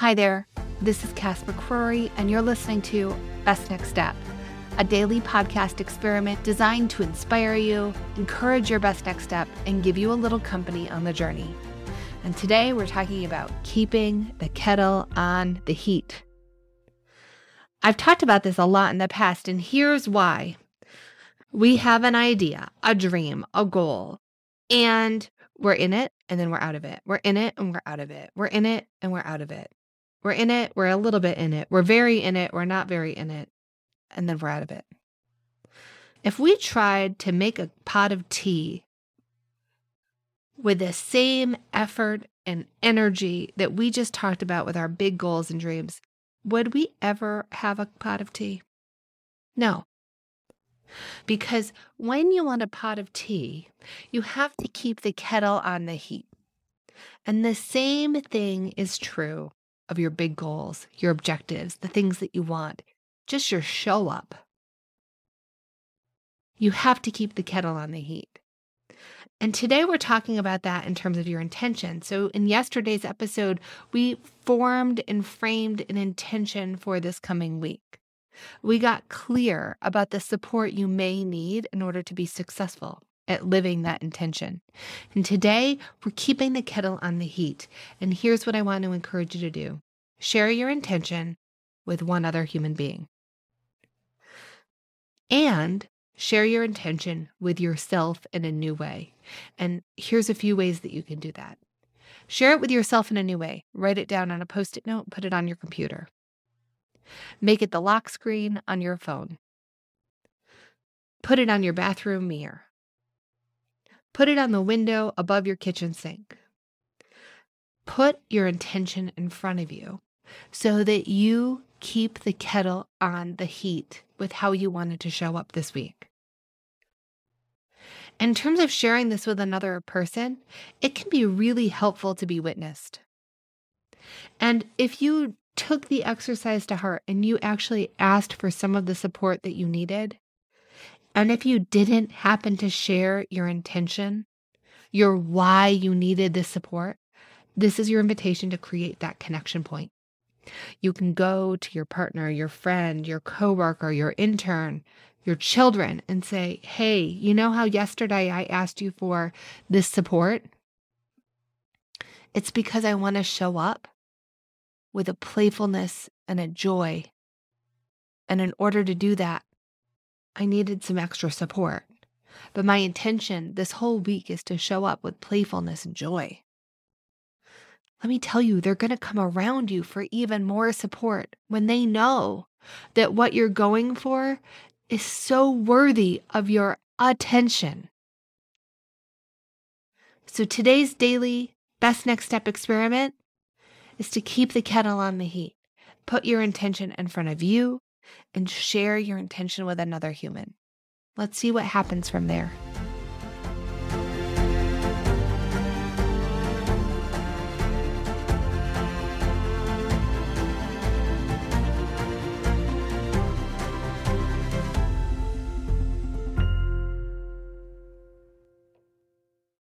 Hi there, this is Casper McCrory, and you're listening to Best Next Step, a daily podcast experiment designed to inspire you, encourage your best next step, and give you a little company on the journey. And today we're talking about keeping the kettle on the heat. I've talked about this a lot in the past, and here's why. We have an idea, a dream, a goal, and we're in it and then we're out of it. We're in it and we're out of it. We're in it and we're out of it. We're in it, we're a little bit in it. We're very in it, we're not very in it. And then we're out of it. If we tried to make a pot of tea with the same effort and energy that we just talked about with our big goals and dreams, would we ever have a pot of tea? No. Because when you want a pot of tea, you have to keep the kettle on the heat. And the same thing is true of your big goals, your objectives, the things that you want, just your show up. You have to keep the kettle on the heat. And today we're talking about that in terms of your intention. So, in yesterday's episode, we formed and framed an intention for this coming week. We got clear about the support you may need in order to be successful at living that intention. And today, we're keeping the kettle on the heat. And here's what I want to encourage you to do share your intention with one other human being. And share your intention with yourself in a new way. And here's a few ways that you can do that. Share it with yourself in a new way. Write it down on a post it note, put it on your computer. Make it the lock screen on your phone. Put it on your bathroom mirror. Put it on the window above your kitchen sink. Put your intention in front of you so that you keep the kettle on the heat with how you wanted to show up this week. In terms of sharing this with another person, it can be really helpful to be witnessed. And if you took the exercise to heart and you actually asked for some of the support that you needed, and if you didn't happen to share your intention, your why you needed this support, this is your invitation to create that connection point. You can go to your partner, your friend, your coworker, your intern, your children and say, Hey, you know how yesterday I asked you for this support? It's because I want to show up with a playfulness and a joy. And in order to do that, I needed some extra support. But my intention this whole week is to show up with playfulness and joy. Let me tell you, they're going to come around you for even more support when they know that what you're going for is so worthy of your attention. So today's daily best next step experiment is to keep the kettle on the heat. Put your intention in front of you and share your intention with another human. Let's see what happens from there.